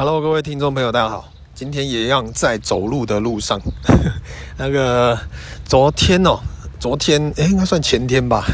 Hello，各位听众朋友，大家好。今天也一样在走路的路上。那个昨天哦，昨天诶、应该算前天吧。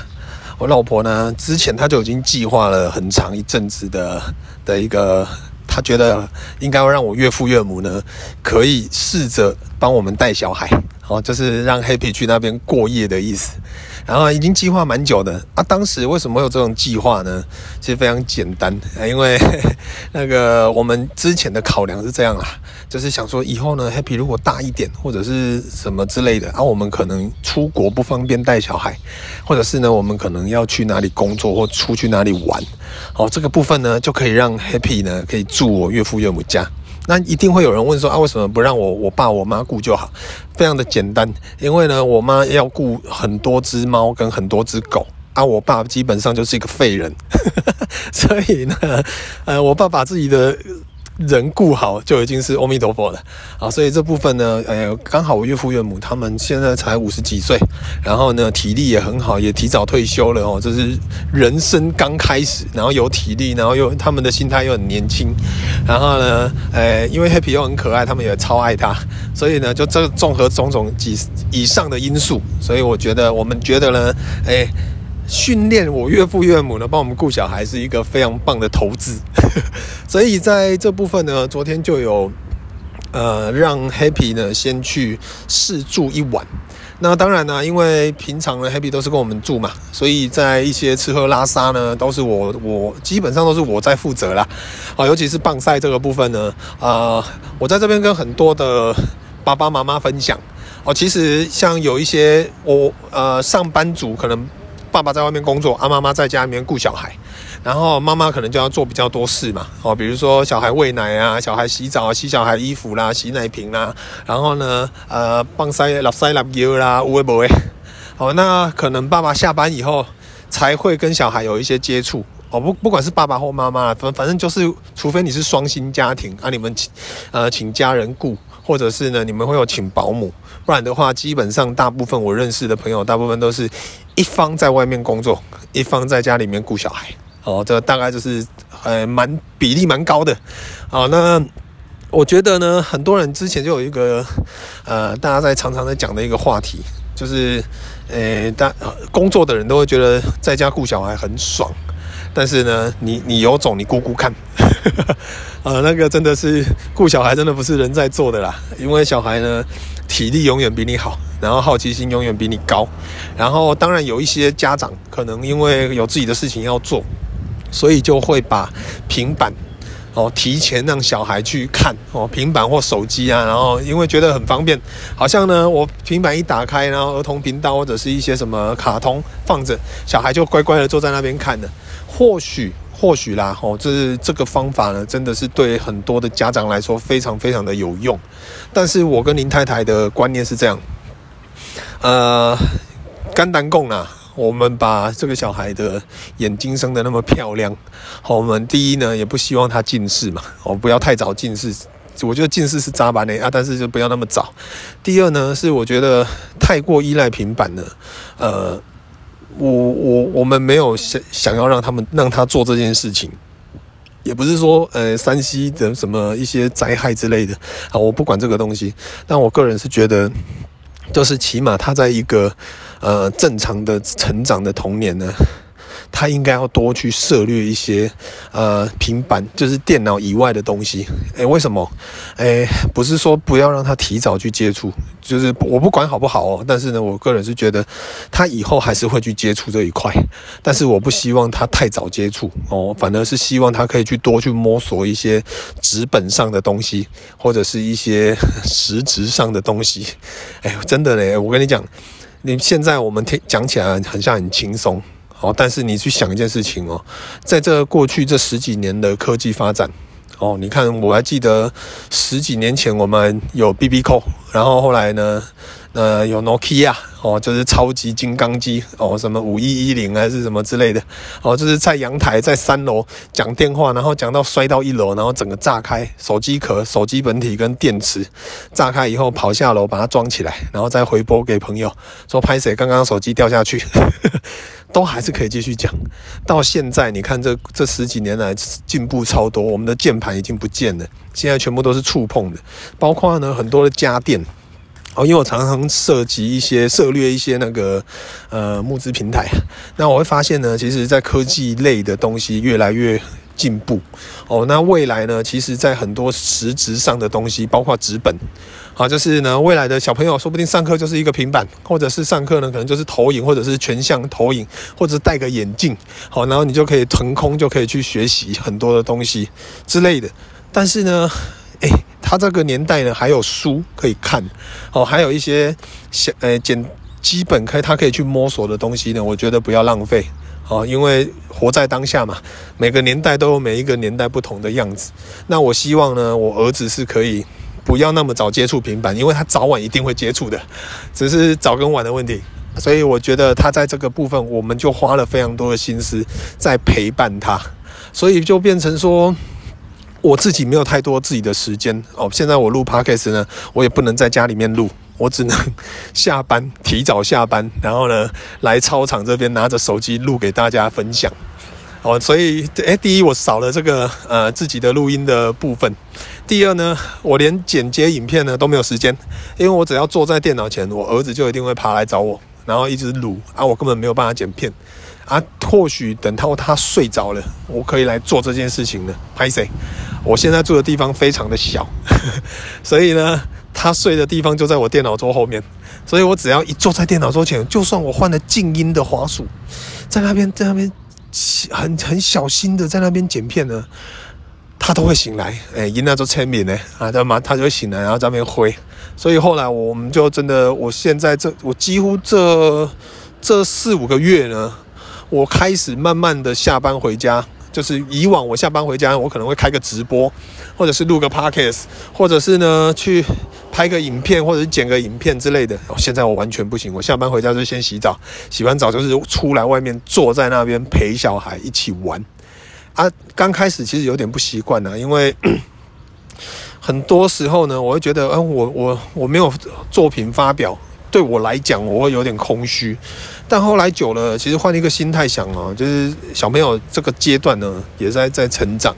我老婆呢，之前她就已经计划了很长一阵子的的一个，她觉得应该要让我岳父岳母呢，可以试着帮我们带小孩，哦，就是让 Happy 去那边过夜的意思。然后已经计划蛮久的啊，当时为什么会有这种计划呢？其实非常简单，因为 那个我们之前的考量是这样啦，就是想说以后呢，Happy 如果大一点或者是什么之类的啊，我们可能出国不方便带小孩，或者是呢，我们可能要去哪里工作或出去哪里玩，哦，这个部分呢就可以让 Happy 呢可以住我岳父岳母家。那一定会有人问说啊，为什么不让我我爸我妈顾就好？非常的简单，因为呢，我妈要顾很多只猫跟很多只狗啊，我爸基本上就是一个废人，所以呢，呃，我爸把自己的。人顾好就已经是阿弥陀佛了，啊，所以这部分呢，呃，刚好我岳父岳母他们现在才五十几岁，然后呢，体力也很好，也提早退休了哦，这是人生刚开始，然后有体力，然后又他们的心态又很年轻，然后呢，呃，因为 Happy 又很可爱，他们也超爱他，所以呢，就这综合种种几以上的因素，所以我觉得我们觉得呢，哎。训练我岳父岳母呢，帮我们顾小孩是一个非常棒的投资，所以在这部分呢，昨天就有呃让 Happy 呢先去试住一晚。那当然呢，因为平常呢 Happy 都是跟我们住嘛，所以在一些吃喝拉撒呢，都是我我基本上都是我在负责啦。啊，尤其是棒赛这个部分呢，啊、呃，我在这边跟很多的爸爸妈妈分享哦，其实像有一些我呃上班族可能。爸爸在外面工作，啊，妈妈在家里面顾小孩，然后妈妈可能就要做比较多事嘛，哦，比如说小孩喂奶啊，小孩洗澡啊，洗小孩衣服啦，洗奶瓶啦，然后呢，呃，帮塞拉塞拉油啦，有没的，哦，那可能爸爸下班以后才会跟小孩有一些接触，哦，不，不管是爸爸或妈妈，反反正就是，除非你是双薪家庭啊，你们请呃请家人顾。或者是呢，你们会有请保姆，不然的话，基本上大部分我认识的朋友，大部分都是一方在外面工作，一方在家里面顾小孩。哦，这大概就是呃蛮比例蛮高的。好，那我觉得呢，很多人之前就有一个呃，大家在常常在讲的一个话题，就是呃，大工作的人都会觉得在家顾小孩很爽，但是呢，你你有种你顾顾看。呃，那个真的是顾小孩，真的不是人在做的啦。因为小孩呢，体力永远比你好，然后好奇心永远比你高。然后当然有一些家长可能因为有自己的事情要做，所以就会把平板哦提前让小孩去看哦，平板或手机啊，然后因为觉得很方便，好像呢我平板一打开，然后儿童频道或者是一些什么卡通放着，小孩就乖乖的坐在那边看的。或许。或许啦，吼，这这个方法呢，真的是对很多的家长来说非常非常的有用。但是我跟林太太的观念是这样，呃，肝胆共啊，我们把这个小孩的眼睛生得那么漂亮，好，我们第一呢，也不希望他近视嘛，哦，不要太早近视，我觉得近视是渣板的啊，但是就不要那么早。第二呢，是我觉得太过依赖平板了，呃。我我我们没有想想要让他们让他做这件事情，也不是说呃山西的什么一些灾害之类的啊，我不管这个东西，但我个人是觉得，就是起码他在一个呃正常的成长的童年呢。他应该要多去涉猎一些，呃，平板就是电脑以外的东西。诶，为什么？诶，不是说不要让他提早去接触，就是我不管好不好哦。但是呢，我个人是觉得他以后还是会去接触这一块，但是我不希望他太早接触哦，反而是希望他可以去多去摸索一些纸本上的东西，或者是一些 实质上的东西。哎，真的嘞，我跟你讲，你现在我们听讲起来很像很轻松。哦，但是你去想一件事情哦，在这过去这十几年的科技发展，哦，你看我还记得十几年前我们有 BB 扣然后后来呢，呃，有 Nokia 哦，就是超级金刚机哦，什么五一一零还是什么之类的哦，就是在阳台在三楼讲电话，然后讲到摔到一楼，然后整个炸开，手机壳、手机本体跟电池炸开以后跑下楼把它装起来，然后再回拨给朋友说拍谁刚刚手机掉下去，都还是可以继续讲。到现在你看这这十几年来进步超多，我们的键盘已经不见了，现在全部都是触碰的，包括呢很多的家电。哦，因为我常常涉及一些涉猎一些那个呃募资平台，那我会发现呢，其实，在科技类的东西越来越进步。哦，那未来呢，其实在很多实质上的东西，包括纸本，啊，就是呢，未来的小朋友说不定上课就是一个平板，或者是上课呢，可能就是投影，或者是全向投影，或者戴个眼镜，好，然后你就可以腾空，就可以去学习很多的东西之类的。但是呢，他这个年代呢，还有书可以看哦，还有一些小呃简基本可以他可以去摸索的东西呢，我觉得不要浪费哦，因为活在当下嘛，每个年代都有每一个年代不同的样子。那我希望呢，我儿子是可以不要那么早接触平板，因为他早晚一定会接触的，只是早跟晚的问题。所以我觉得他在这个部分，我们就花了非常多的心思在陪伴他，所以就变成说。我自己没有太多自己的时间哦。现在我录 podcast 呢，我也不能在家里面录，我只能下班提早下班，然后呢来操场这边拿着手机录给大家分享哦。所以，诶，第一我少了这个呃自己的录音的部分。第二呢，我连剪接影片呢都没有时间，因为我只要坐在电脑前，我儿子就一定会爬来找我，然后一直录啊，我根本没有办法剪片。啊，或许等到他睡着了，我可以来做这件事情呢。拍谁？我现在住的地方非常的小，呵呵，所以呢，他睡的地方就在我电脑桌后面，所以我只要一坐在电脑桌前，就算我换了静音的滑鼠，在那边在那边很很小心的在那边剪片呢，他都会醒来。哎，一那做签名呢，啊，他妈他就会醒来，然后在那边挥。所以后来我们就真的，我现在这我几乎这这四五个月呢。我开始慢慢的下班回家，就是以往我下班回家，我可能会开个直播，或者是录个 podcast，或者是呢去拍个影片，或者是剪个影片之类的。现在我完全不行，我下班回家就先洗澡，洗完澡就是出来外面坐在那边陪小孩一起玩。啊，刚开始其实有点不习惯呢，因为 很多时候呢，我会觉得，嗯、我我我没有作品发表。对我来讲，我会有点空虚，但后来久了，其实换一个心态想哦，就是小朋友这个阶段呢，也在在成长。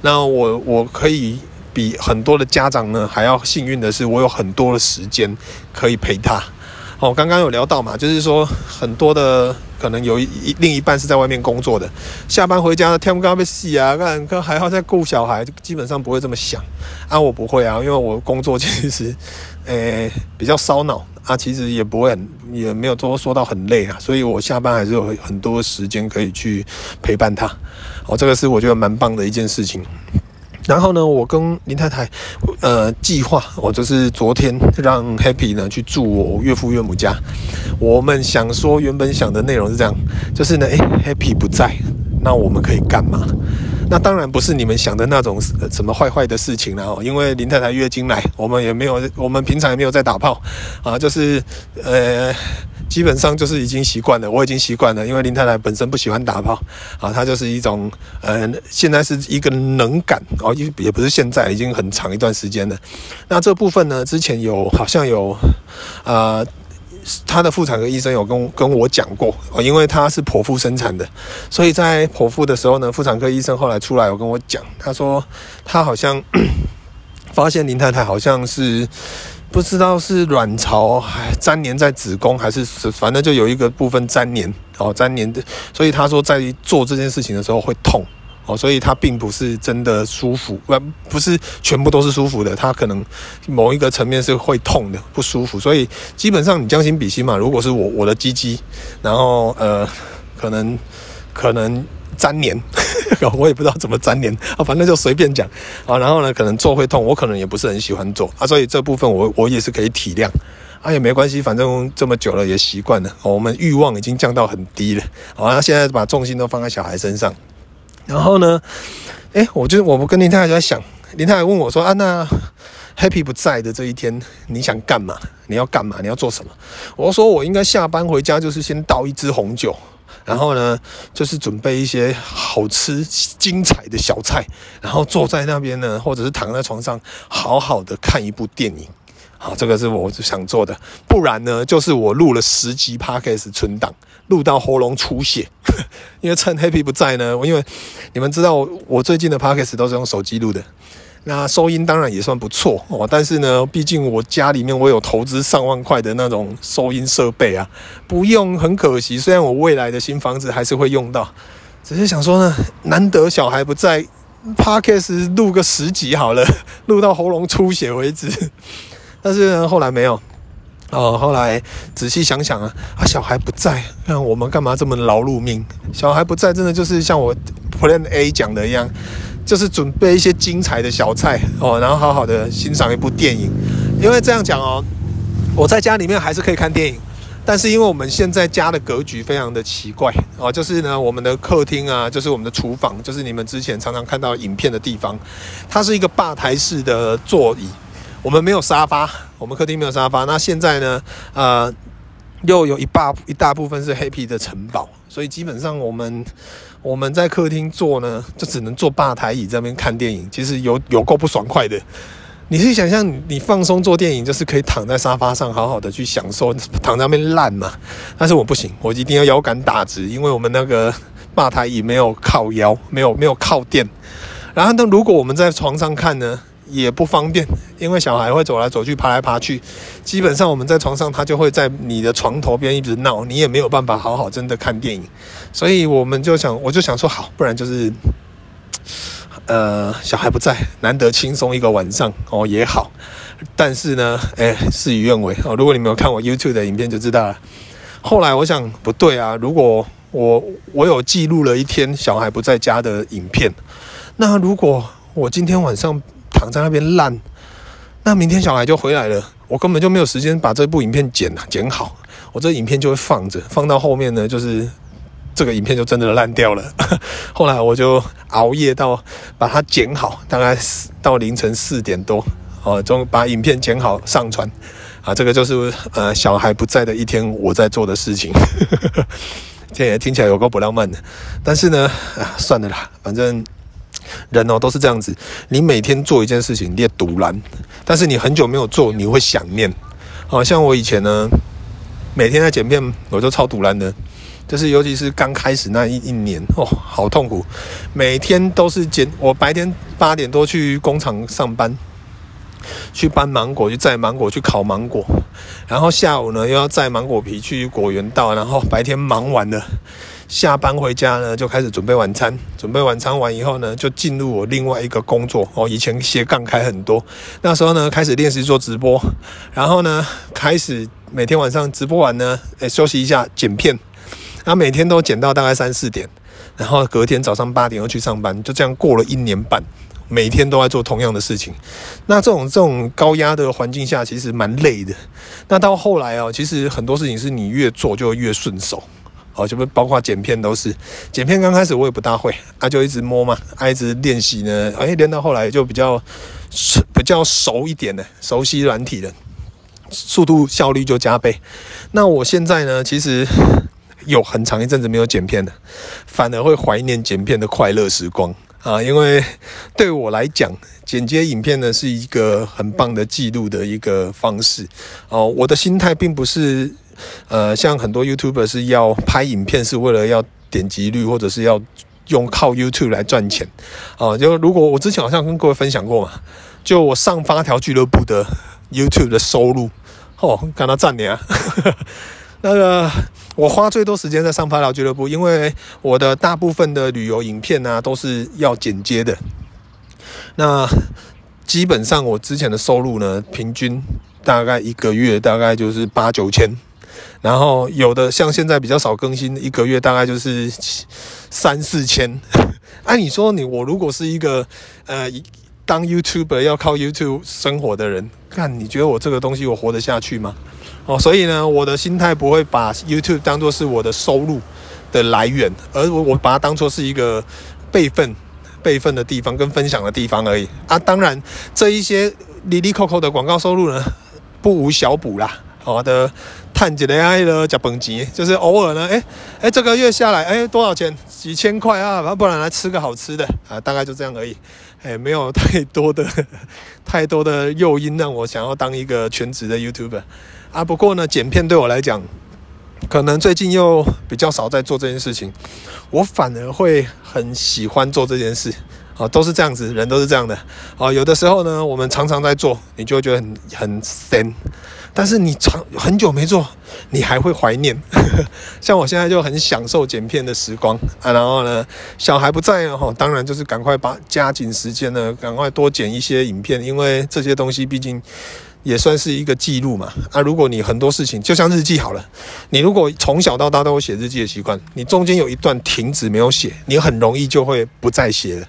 那我我可以比很多的家长呢还要幸运的是，我有很多的时间可以陪他。哦，刚刚有聊到嘛，就是说很多的可能有一另一半是在外面工作的，下班回家天刚被洗啊，看看还要再顾小孩，基本上不会这么想。啊，我不会啊，因为我工作其实诶比较烧脑。啊，其实也不会很，也没有说说到很累啊，所以我下班还是有很多时间可以去陪伴他。哦，这个是我觉得蛮棒的一件事情。然后呢，我跟林太太，呃，计划，我就是昨天让 Happy 呢去住我岳父岳母家。我们想说，原本想的内容是这样，就是呢，诶，Happy 不在，那我们可以干嘛？那当然不是你们想的那种什么坏坏的事情了哦，因为林太太月经来，我们也没有，我们平常也没有在打炮啊，就是呃，基本上就是已经习惯了，我已经习惯了，因为林太太本身不喜欢打炮啊，她就是一种呃，现在是一个能感哦，也也不是现在，已经很长一段时间了。那这部分呢，之前有好像有啊。呃他的妇产科医生有跟跟我讲过哦，因为他是剖腹生产的，所以在剖腹的时候呢，妇产科医生后来出来有跟我讲，他说他好像 发现林太太好像是不知道是卵巢粘连在子宫，还是反正就有一个部分粘连哦，粘连的，所以他说在做这件事情的时候会痛。哦，所以它并不是真的舒服，不不是全部都是舒服的，它可能某一个层面是会痛的，不舒服。所以基本上你将心比心嘛，如果是我我的鸡鸡，然后呃，可能可能粘连，我也不知道怎么粘连啊，反正就随便讲啊。然后呢，可能做会痛，我可能也不是很喜欢做啊，所以这部分我我也是可以体谅啊，也没关系，反正这么久了也习惯了，我们欲望已经降到很低了，好，那现在把重心都放在小孩身上。然后呢，诶，我就我们跟林太太就在想，林太太问我说：“啊，那 Happy 不在的这一天，你想干嘛？你要干嘛？你要做什么？我说我应该下班回家就是先倒一支红酒，然后呢，就是准备一些好吃精彩的小菜，然后坐在那边呢，或者是躺在床上，好好的看一部电影。好，这个是我想做的。不然呢，就是我录了十集 Podcast 存档，录到喉咙出血。因为趁 Happy 不在呢，因为你们知道我最近的 Podcast 都是用手机录的。那收音当然也算不错哦，但是呢，毕竟我家里面我有投资上万块的那种收音设备啊，不用很可惜。虽然我未来的新房子还是会用到，只是想说呢，难得小孩不在，Podcast 录个十集好了，录到喉咙出血为止。但是呢，后来没有哦。后来仔细想想啊，啊，小孩不在，那我们干嘛这么劳碌命？小孩不在，真的就是像我 Plan A 讲的一样。就是准备一些精彩的小菜哦，然后好好的欣赏一部电影。因为这样讲哦，我在家里面还是可以看电影，但是因为我们现在家的格局非常的奇怪哦，就是呢，我们的客厅啊，就是我们的厨房，就是你们之前常常看到影片的地方，它是一个吧台式的座椅，我们没有沙发，我们客厅没有沙发。那现在呢，呃，又有一大一大部分是 Happy 的城堡，所以基本上我们。我们在客厅坐呢，就只能坐吧台椅这边看电影，其实有有够不爽快的。你可以想象，你放松做电影，就是可以躺在沙发上，好好的去享受，躺在那边烂嘛。但是我不行，我一定要腰杆打直，因为我们那个吧台椅没有靠腰，没有没有靠垫。然后，那如果我们在床上看呢？也不方便，因为小孩会走来走去、爬来爬去。基本上我们在床上，他就会在你的床头边一直闹，你也没有办法好好真的看电影。所以我们就想，我就想说，好，不然就是，呃，小孩不在，难得轻松一个晚上哦，也好。但是呢，哎，事与愿违哦。如果你没有看我 YouTube 的影片，就知道了。后来我想，不对啊，如果我我有记录了一天小孩不在家的影片，那如果我今天晚上。躺在那边烂，那明天小孩就回来了，我根本就没有时间把这部影片剪剪好，我这影片就会放着，放到后面呢，就是这个影片就真的烂掉了。后来我就熬夜到把它剪好，大概到凌晨四点多，哦，终把影片剪好上传，啊，这个就是呃小孩不在的一天我在做的事情，这也听起来有够不浪漫的，但是呢，啊，算了啦，反正。人哦，都是这样子。你每天做一件事情，你也独然，但是你很久没有做，你会想念。好像我以前呢，每天在剪片，我就超赌烂的。就是尤其是刚开始那一一年，哦，好痛苦。每天都是剪，我白天八点多去工厂上班，去搬芒果，去摘芒果，去烤芒果，然后下午呢又要摘芒果皮去果园道，然后白天忙完了。下班回家呢，就开始准备晚餐。准备晚餐完以后呢，就进入我另外一个工作。哦，以前斜杠开很多，那时候呢，开始练习做直播。然后呢，开始每天晚上直播完呢，诶，休息一下剪片。然后每天都剪到大概三四点，然后隔天早上八点又去上班。就这样过了一年半，每天都在做同样的事情。那这种这种高压的环境下，其实蛮累的。那到后来哦，其实很多事情是你越做就越顺手。哦，就不包括剪片都是，剪片刚开始我也不大会，啊就一直摸嘛，啊一直练习呢，哎练到后来就比较比较熟一点的，熟悉软体的，速度效率就加倍。那我现在呢，其实有很长一阵子没有剪片了，反而会怀念剪片的快乐时光啊，因为对我来讲，剪接影片呢是一个很棒的记录的一个方式。哦，我的心态并不是。呃，像很多 YouTuber 是要拍影片，是为了要点击率，或者是要用靠 YouTube 来赚钱。哦，就如果我之前好像跟各位分享过嘛，就我上发条俱乐部的 YouTube 的收入，哦，看他赚你啊！那个我花最多时间在上发条俱乐部，因为我的大部分的旅游影片呢、啊，都是要剪接的。那基本上我之前的收入呢，平均大概一个月大概就是八九千。然后有的像现在比较少更新，一个月大概就是三四千。按、啊，你说你我如果是一个呃当 YouTuber 要靠 YouTube 生活的人，看你觉得我这个东西我活得下去吗？哦，所以呢，我的心态不会把 YouTube 当作是我的收入的来源，而我我把它当作是一个备份备份的地方跟分享的地方而已啊。当然这一些。哩哩扣扣的广告收入呢，不无小补啦。好的，探几来的加本钱，就是偶尔呢，哎哎，这个月下来，哎，多少钱？几千块啊，不然来吃个好吃的啊，大概就这样而已。哎，没有太多的太多的诱因让我想要当一个全职的 YouTuber 啊。不过呢，剪片对我来讲，可能最近又比较少在做这件事情，我反而会很喜欢做这件事。啊，都是这样子，人都是这样的。啊，有的时候呢，我们常常在做，你就会觉得很很闲。但是你长很久没做，你还会怀念。像我现在就很享受剪片的时光啊，然后呢，小孩不在哦，当然就是赶快把加紧时间呢，赶快多剪一些影片，因为这些东西毕竟也算是一个记录嘛。啊，如果你很多事情就像日记好了，你如果从小到大都有写日记的习惯，你中间有一段停止没有写，你很容易就会不再写了。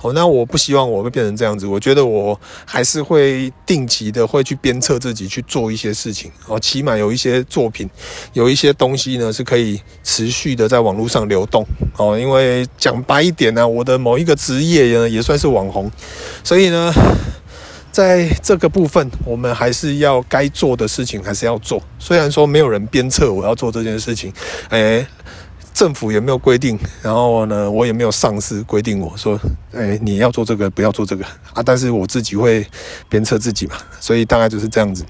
哦，那我不希望我会变成这样子。我觉得我还是会定期的会去鞭策自己去做一些事情。哦，起码有一些作品，有一些东西呢是可以持续的在网络上流动。哦，因为讲白一点呢，我的某一个职业呢也算是网红，所以呢，在这个部分，我们还是要该做的事情还是要做。虽然说没有人鞭策我要做这件事情，诶。政府也没有规定，然后呢，我也没有上司规定我说，哎，你要做这个，不要做这个啊。但是我自己会鞭策自己嘛，所以大概就是这样子。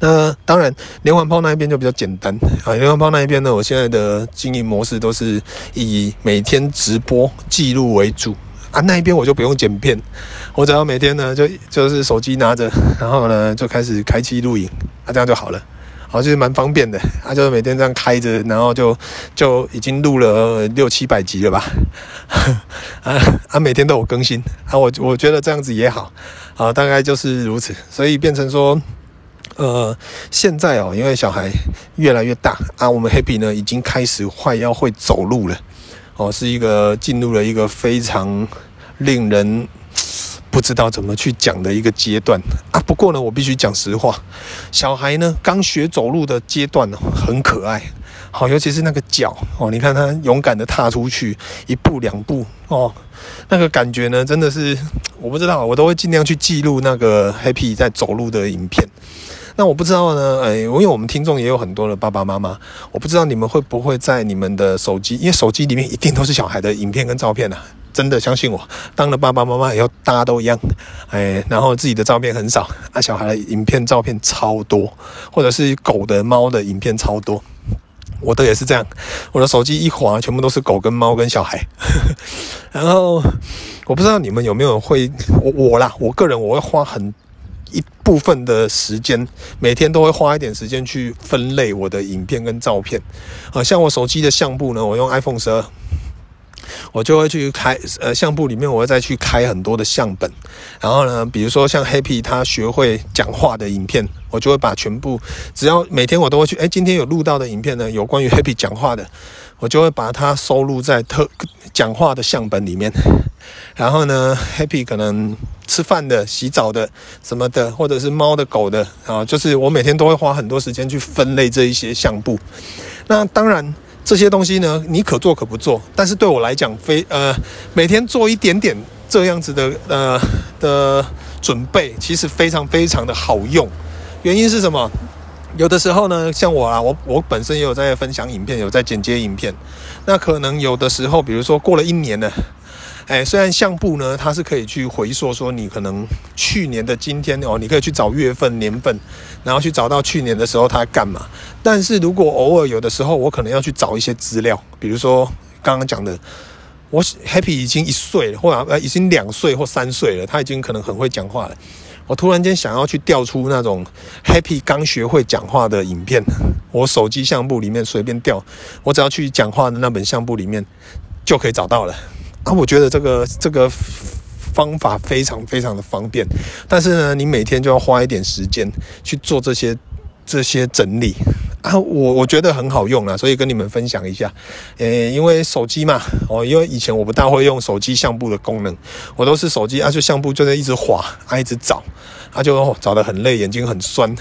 那当然，连环炮那一边就比较简单啊。连环炮那一边呢，我现在的经营模式都是以每天直播记录为主啊。那一边我就不用剪片，我只要每天呢就就是手机拿着，然后呢就开始开机录影啊，这样就好了。好，就是蛮方便的，啊、就是每天这样开着，然后就就已经录了六七百集了吧，啊啊，每天都有更新，啊，我我觉得这样子也好，啊，大概就是如此，所以变成说，呃，现在哦，因为小孩越来越大啊，我们 Happy 呢已经开始快要会走路了，哦，是一个进入了一个非常令人。不知道怎么去讲的一个阶段啊！不过呢，我必须讲实话，小孩呢刚学走路的阶段呢，很可爱，好，尤其是那个脚哦，你看他勇敢的踏出去一步两步哦，那个感觉呢，真的是我不知道，我都会尽量去记录那个 Happy 在走路的影片。那我不知道呢，哎，因为我们听众也有很多的爸爸妈妈，我不知道你们会不会在你们的手机，因为手机里面一定都是小孩的影片跟照片啊。真的相信我，当了爸爸妈妈以后，大家都一样，哎，然后自己的照片很少，啊，小孩的影片照片超多，或者是狗的、猫的影片超多，我的也是这样，我的手机一滑，全部都是狗跟猫跟小孩，然后我不知道你们有没有会，我我啦，我个人我会花很一部分的时间，每天都会花一点时间去分类我的影片跟照片，啊，像我手机的相簿呢，我用 iPhone 十二。我就会去开呃相簿里面，我会再去开很多的相本，然后呢，比如说像 Happy 他学会讲话的影片，我就会把全部只要每天我都会去，哎，今天有录到的影片呢，有关于 Happy 讲话的，我就会把它收录在特讲话的相本里面。然后呢，Happy 可能吃饭的、洗澡的什么的，或者是猫的、狗的啊，就是我每天都会花很多时间去分类这一些相簿。那当然。这些东西呢，你可做可不做，但是对我来讲，非呃每天做一点点这样子的呃的准备，其实非常非常的好用。原因是什么？有的时候呢，像我啊，我我本身也有在分享影片，有在剪接影片，那可能有的时候，比如说过了一年了。哎，虽然相簿呢，它是可以去回溯，说你可能去年的今天哦，你可以去找月份、年份，然后去找到去年的时候他干嘛。但是如果偶尔有的时候，我可能要去找一些资料，比如说刚刚讲的，我 Happy 已经一岁了，或呃已经两岁或三岁了，他已经可能很会讲话了。我突然间想要去调出那种 Happy 刚学会讲话的影片，我手机相簿里面随便调，我只要去讲话的那本相簿里面就可以找到了。啊，我觉得这个这个方法非常非常的方便，但是呢，你每天就要花一点时间去做这些这些整理啊，我我觉得很好用啊，所以跟你们分享一下。呃，因为手机嘛，哦，因为以前我不大会用手机相簿的功能，我都是手机啊，就相簿就在一直滑啊，一直找啊，就找得很累，眼睛很酸。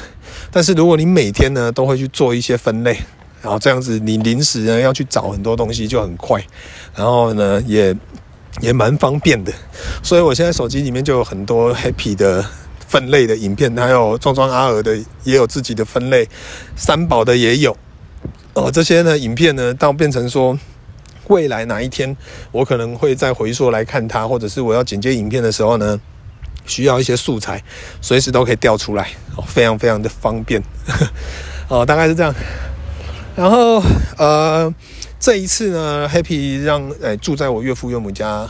但是如果你每天呢都会去做一些分类。然后这样子，你临时呢要去找很多东西就很快，然后呢也也蛮方便的，所以我现在手机里面就有很多 Happy 的分类的影片，还有壮壮阿尔的也有自己的分类，三宝的也有。哦，这些呢影片呢，到变成说，未来哪一天我可能会再回溯来看它，或者是我要剪接影片的时候呢，需要一些素材，随时都可以调出来，哦，非常非常的方便。哦，大概是这样。然后呃，这一次呢，Happy 让诶、住在我岳父岳母家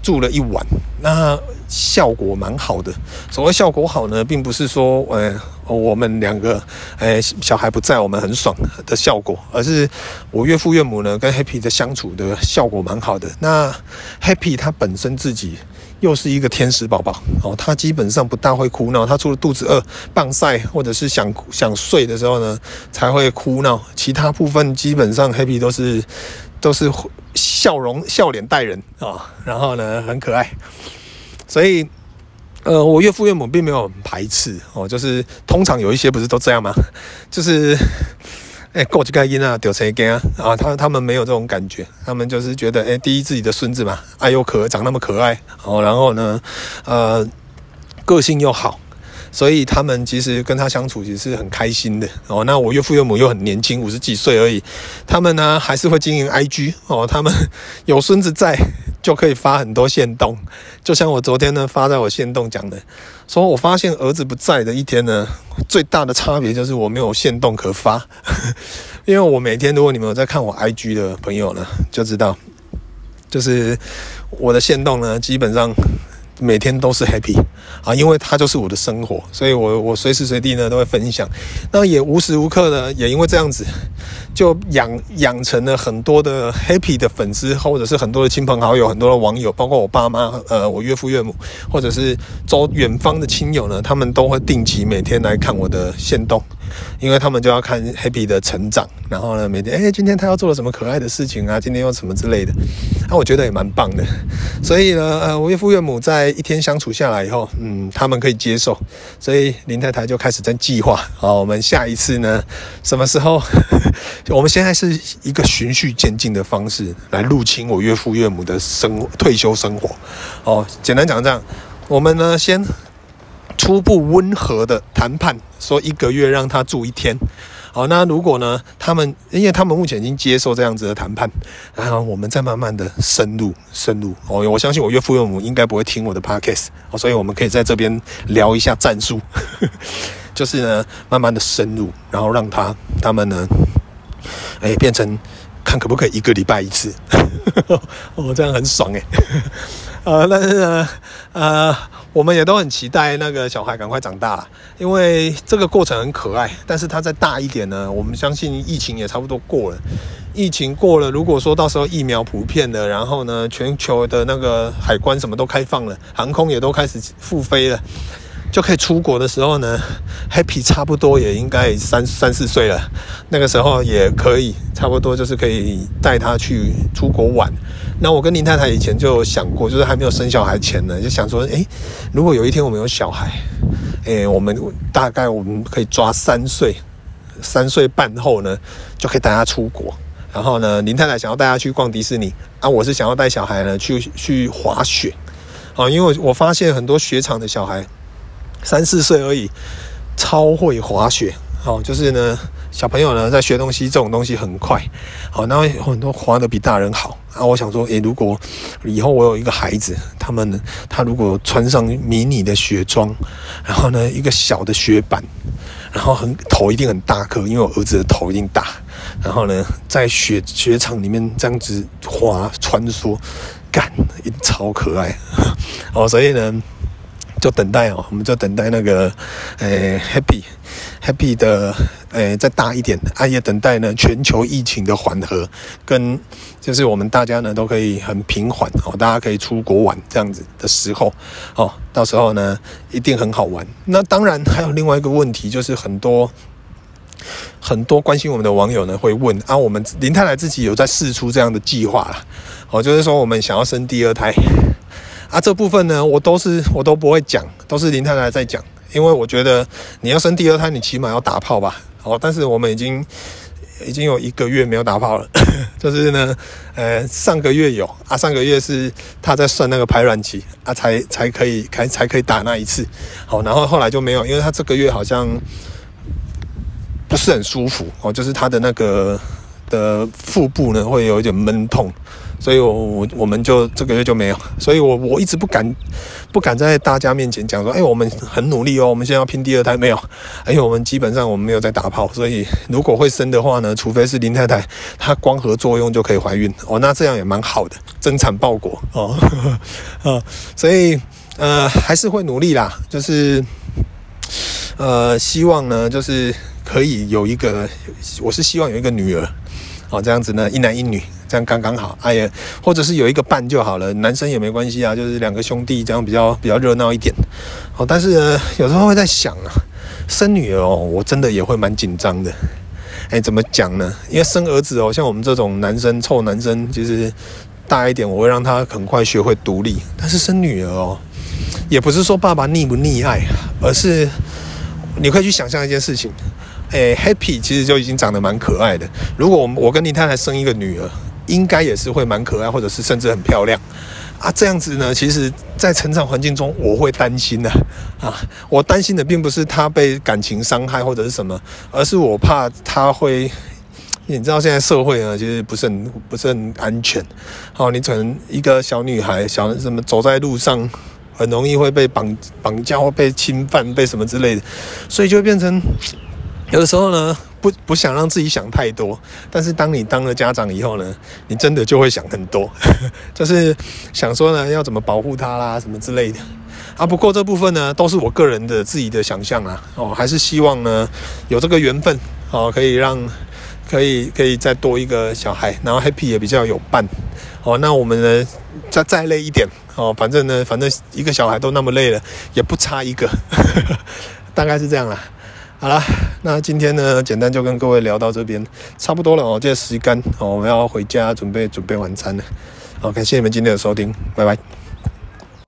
住了一晚，那效果蛮好的。所谓效果好呢，并不是说呃。我们两个，哎，小孩不在，我们很爽的效果，而是我岳父岳母呢跟 Happy 的相处的效果蛮好的。那 Happy 他本身自己又是一个天使宝宝哦，他基本上不大会哭闹，他除了肚子饿、棒晒或者是想想睡的时候呢才会哭闹，其他部分基本上 Happy 都是都是笑容笑脸待人啊、哦，然后呢很可爱，所以。呃，我岳父岳母并没有排斥哦，就是通常有一些不是都这样吗？就是，哎、过几个音啊，丢谁给啊？啊，他他们没有这种感觉，他们就是觉得，哎、第一自己的孙子嘛，哎呦可长那么可爱哦，然后呢，呃，个性又好。所以他们其实跟他相处其实是很开心的哦。那我岳父岳母又很年轻，五十几岁而已。他们呢还是会经营 IG 哦。他们有孙子在，就可以发很多线动。就像我昨天呢发在我线动讲的，说我发现儿子不在的一天呢，最大的差别就是我没有线动可发。因为我每天如果你们有在看我 IG 的朋友呢，就知道，就是我的线动呢基本上。每天都是 happy 啊，因为他就是我的生活，所以我我随时随地呢都会分享。那也无时无刻呢，也因为这样子，就养养成了很多的 happy 的粉丝，或者是很多的亲朋好友，很多的网友，包括我爸妈，呃，我岳父岳母，或者是周远方的亲友呢，他们都会定期每天来看我的线动。因为他们就要看 Happy 的成长，然后呢，每天哎，今天他要做了什么可爱的事情啊？今天又什么之类的，那、啊、我觉得也蛮棒的。所以呢，呃，我岳父岳母在一天相处下来以后，嗯，他们可以接受，所以林太太就开始在计划，好，我们下一次呢，什么时候？我们现在是一个循序渐进的方式来入侵我岳父岳母的生退休生活。哦，简单讲这样，我们呢先。初步温和的谈判，说一个月让他住一天。好，那如果呢，他们因为他们目前已经接受这样子的谈判，然后我们再慢慢的深入深入。哦，我相信我岳父岳母应该不会听我的 podcast，哦，所以我们可以在这边聊一下战术，就是呢，慢慢的深入，然后让他他们呢，哎，变成看可不可以一个礼拜一次，哦，这样很爽哎。呃，但是呢，呃。我们也都很期待那个小孩赶快长大，因为这个过程很可爱。但是他再大一点呢，我们相信疫情也差不多过了。疫情过了，如果说到时候疫苗普遍了，然后呢，全球的那个海关什么都开放了，航空也都开始复飞了，就可以出国的时候呢，Happy 差不多也应该三三四岁了。那个时候也可以差不多就是可以带他去出国玩。那我跟林太太以前就想过，就是还没有生小孩前呢，就想说，诶，如果有一天我们有小孩，诶，我们大概我们可以抓三岁，三岁半后呢，就可以带他出国。然后呢，林太太想要带他去逛迪士尼，啊，我是想要带小孩呢去去滑雪，啊，因为我发现很多雪场的小孩三四岁而已，超会滑雪，哦，就是呢。小朋友呢，在学东西这种东西很快，好，那很多滑得比大人好。啊，我想说，诶，如果以后我有一个孩子，他们他如果穿上迷你的雪装，然后呢，一个小的雪板，然后很头一定很大颗，因为我儿子的头一定大，然后呢，在雪雪场里面这样子滑穿梭，干，超可爱。哦，所以呢，就等待哦，我们就等待那个，诶，Happy。Happy 的，诶、再大一点，啊，也等待呢全球疫情的缓和，跟就是我们大家呢都可以很平缓哦，大家可以出国玩这样子的时候，哦，到时候呢一定很好玩。那当然还有另外一个问题，就是很多很多关心我们的网友呢会问啊，我们林太太自己有在试出这样的计划啦，哦，就是说我们想要生第二胎，啊，这部分呢我都是我都不会讲，都是林太太在讲。因为我觉得你要生第二胎，你起码要打炮吧，哦，但是我们已经已经有一个月没有打炮了。就是呢，呃，上个月有啊，上个月是她在算那个排卵期啊，才才可以才才可以打那一次。好，然后后来就没有，因为她这个月好像不是很舒服哦，就是她的那个的腹部呢会有一点闷痛。所以我，我我们就这个月就没有，所以我我一直不敢不敢在大家面前讲说，哎，我们很努力哦，我们现在要拼第二胎。没有？因为我们基本上我们没有在打炮，所以如果会生的话呢，除非是林太太她光合作用就可以怀孕。哦，那这样也蛮好的，增产报国哦，呵呵啊，所以呃还是会努力啦，就是呃希望呢就是可以有一个，我是希望有一个女儿。哦，这样子呢，一男一女，这样刚刚好。哎呀，或者是有一个伴就好了，男生也没关系啊，就是两个兄弟这样比较比较热闹一点。哦，但是呢，有时候会在想啊，生女儿哦，我真的也会蛮紧张的。哎，怎么讲呢？因为生儿子哦，像我们这种男生臭男生，其实大一点，我会让他很快学会独立。但是生女儿哦，也不是说爸爸溺不溺爱，而是你可以去想象一件事情。诶，Happy 其实就已经长得蛮可爱的。如果我我跟林太太生一个女儿，应该也是会蛮可爱，或者是甚至很漂亮啊。这样子呢，其实，在成长环境中，我会担心的啊。我担心的并不是她被感情伤害或者是什么，而是我怕她会，你知道现在社会呢，其实不是很不是很安全。好，你可能一个小女孩，小什么走在路上，很容易会被绑绑架或被侵犯，被什么之类的，所以就变成。有的时候呢，不不想让自己想太多，但是当你当了家长以后呢，你真的就会想很多，就是想说呢，要怎么保护他啦，什么之类的啊。不过这部分呢，都是我个人的自己的想象啊。哦，还是希望呢，有这个缘分哦，可以让可以可以再多一个小孩，然后 Happy 也比较有伴哦。那我们呢，再再累一点哦，反正呢，反正一个小孩都那么累了，也不差一个，大概是这样啦。好了，那今天呢，简单就跟各位聊到这边，差不多了哦。这时间哦，我们要回家准备准备晚餐了。好，感谢你们今天的收听，拜拜。